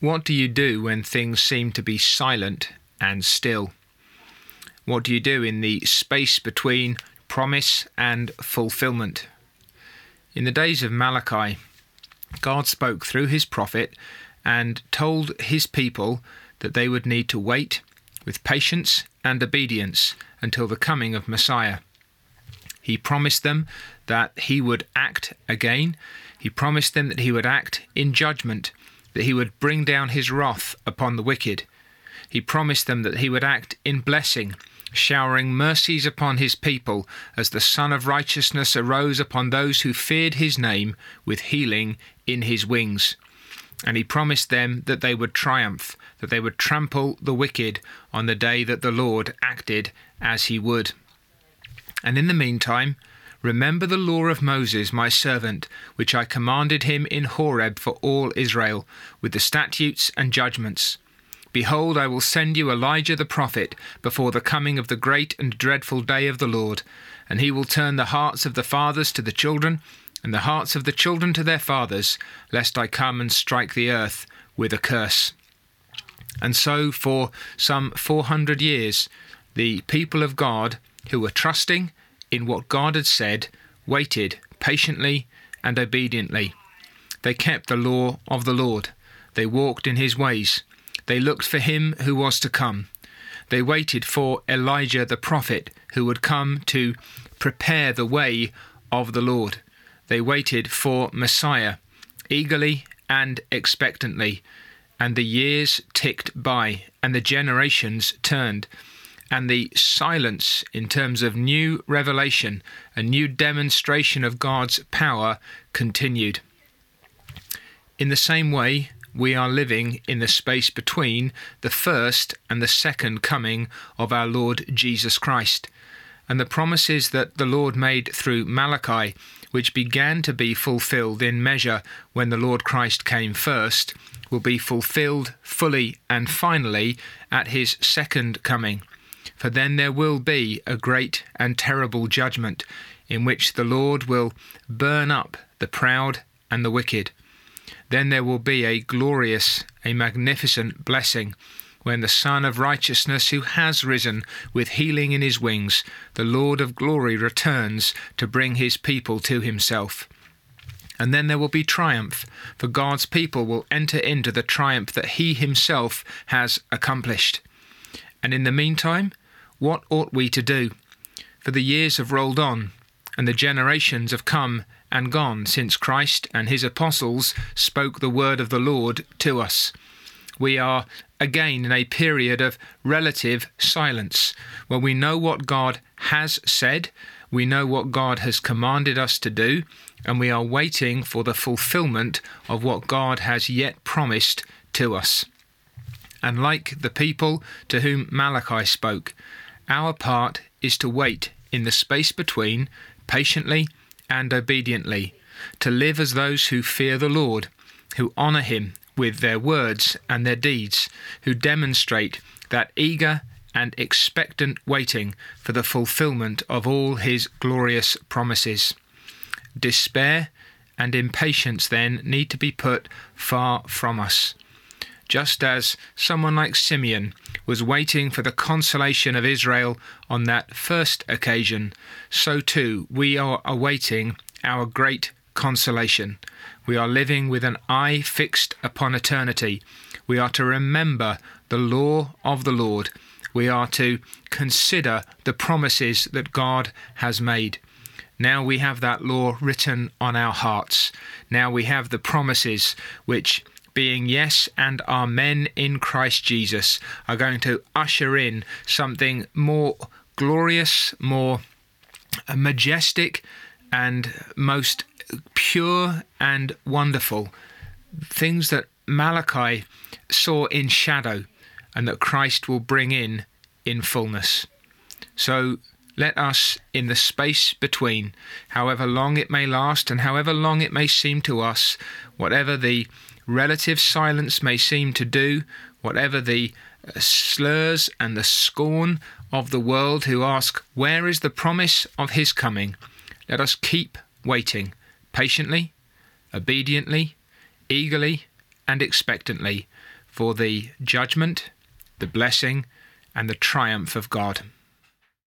What do you do when things seem to be silent and still? What do you do in the space between promise and fulfillment? In the days of Malachi, God spoke through his prophet and told his people that they would need to wait with patience and obedience until the coming of Messiah. He promised them that he would act again. He promised them that he would act in judgment that he would bring down his wrath upon the wicked. He promised them that he would act in blessing, showering mercies upon his people as the Sun of Righteousness arose upon those who feared his name with healing in his wings. And he promised them that they would triumph, that they would trample the wicked on the day that the Lord acted as he would. And in the meantime, Remember the law of Moses, my servant, which I commanded him in Horeb for all Israel, with the statutes and judgments. Behold, I will send you Elijah the prophet before the coming of the great and dreadful day of the Lord, and he will turn the hearts of the fathers to the children, and the hearts of the children to their fathers, lest I come and strike the earth with a curse. And so, for some four hundred years, the people of God, who were trusting in what God had said, waited patiently and obediently. They kept the law of the Lord. They walked in his ways. They looked for him who was to come. They waited for Elijah the prophet who would come to prepare the way of the Lord. They waited for Messiah eagerly and expectantly. And the years ticked by, and the generations turned and the silence in terms of new revelation, a new demonstration of God's power continued. In the same way, we are living in the space between the first and the second coming of our Lord Jesus Christ. And the promises that the Lord made through Malachi, which began to be fulfilled in measure when the Lord Christ came first, will be fulfilled fully and finally at his second coming for then there will be a great and terrible judgment, in which the Lord will burn up the proud and the wicked. Then there will be a glorious, a magnificent blessing, when the Son of Righteousness, who has risen with healing in his wings, the Lord of glory, returns to bring his people to himself. And then there will be triumph, for God's people will enter into the triumph that he himself has accomplished. And in the meantime, what ought we to do? For the years have rolled on, and the generations have come and gone since Christ and his apostles spoke the word of the Lord to us. We are again in a period of relative silence, where we know what God has said, we know what God has commanded us to do, and we are waiting for the fulfillment of what God has yet promised to us. And like the people to whom Malachi spoke, our part is to wait in the space between, patiently and obediently, to live as those who fear the Lord, who honour Him with their words and their deeds, who demonstrate that eager and expectant waiting for the fulfilment of all His glorious promises. Despair and impatience, then, need to be put far from us just as someone like Simeon was waiting for the consolation of Israel on that first occasion, so too we are awaiting our great consolation. We are living with an eye fixed upon eternity. We are to remember the law of the Lord. We are to consider the promises that God has made. Now we have that law written on our hearts. Now we have the promises which being yes and amen in Christ Jesus, are going to usher in something more glorious, more majestic, and most pure and wonderful. Things that Malachi saw in shadow and that Christ will bring in in fullness. So let us, in the space between, however long it may last and however long it may seem to us, whatever the relative silence may seem to do, whatever the uh, slurs and the scorn of the world who ask, Where is the promise of his coming? Let us keep waiting patiently, obediently, eagerly, and expectantly for the judgment, the blessing, and the triumph of God.